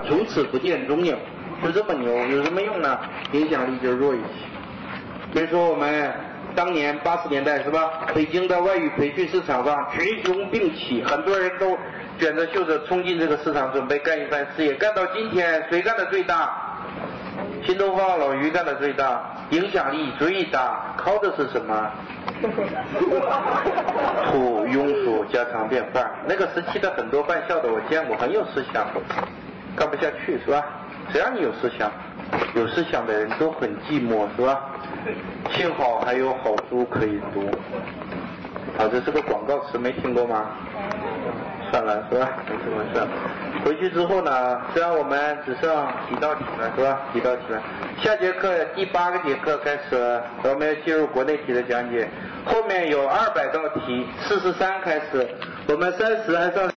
从此不见踪影，就这么牛，有什么用呢？影响力就弱一些。比如说我们当年八十年代是吧？北京的外语培训市场上群雄并起，很多人都卷着袖子冲进这个市场，准备干一番事业。干到今天，谁干的最大？新东方老于干的最大，影响力最大，靠的是什么？土庸俗家常便饭。那个时期的很多办校的我见过，很有思想，干不下去是吧？谁让你有思想？有思想的人都很寂寞是吧？幸好还有好书可以读。好，这是个广告词，没听过吗？算了是吧？没这么算。回去之后呢，虽然我们只剩几道题了是吧？几道题了。下节课第八个节课开始，我们要进入国内题的讲解。后面有二百道题，四十三开始，我们三十按上。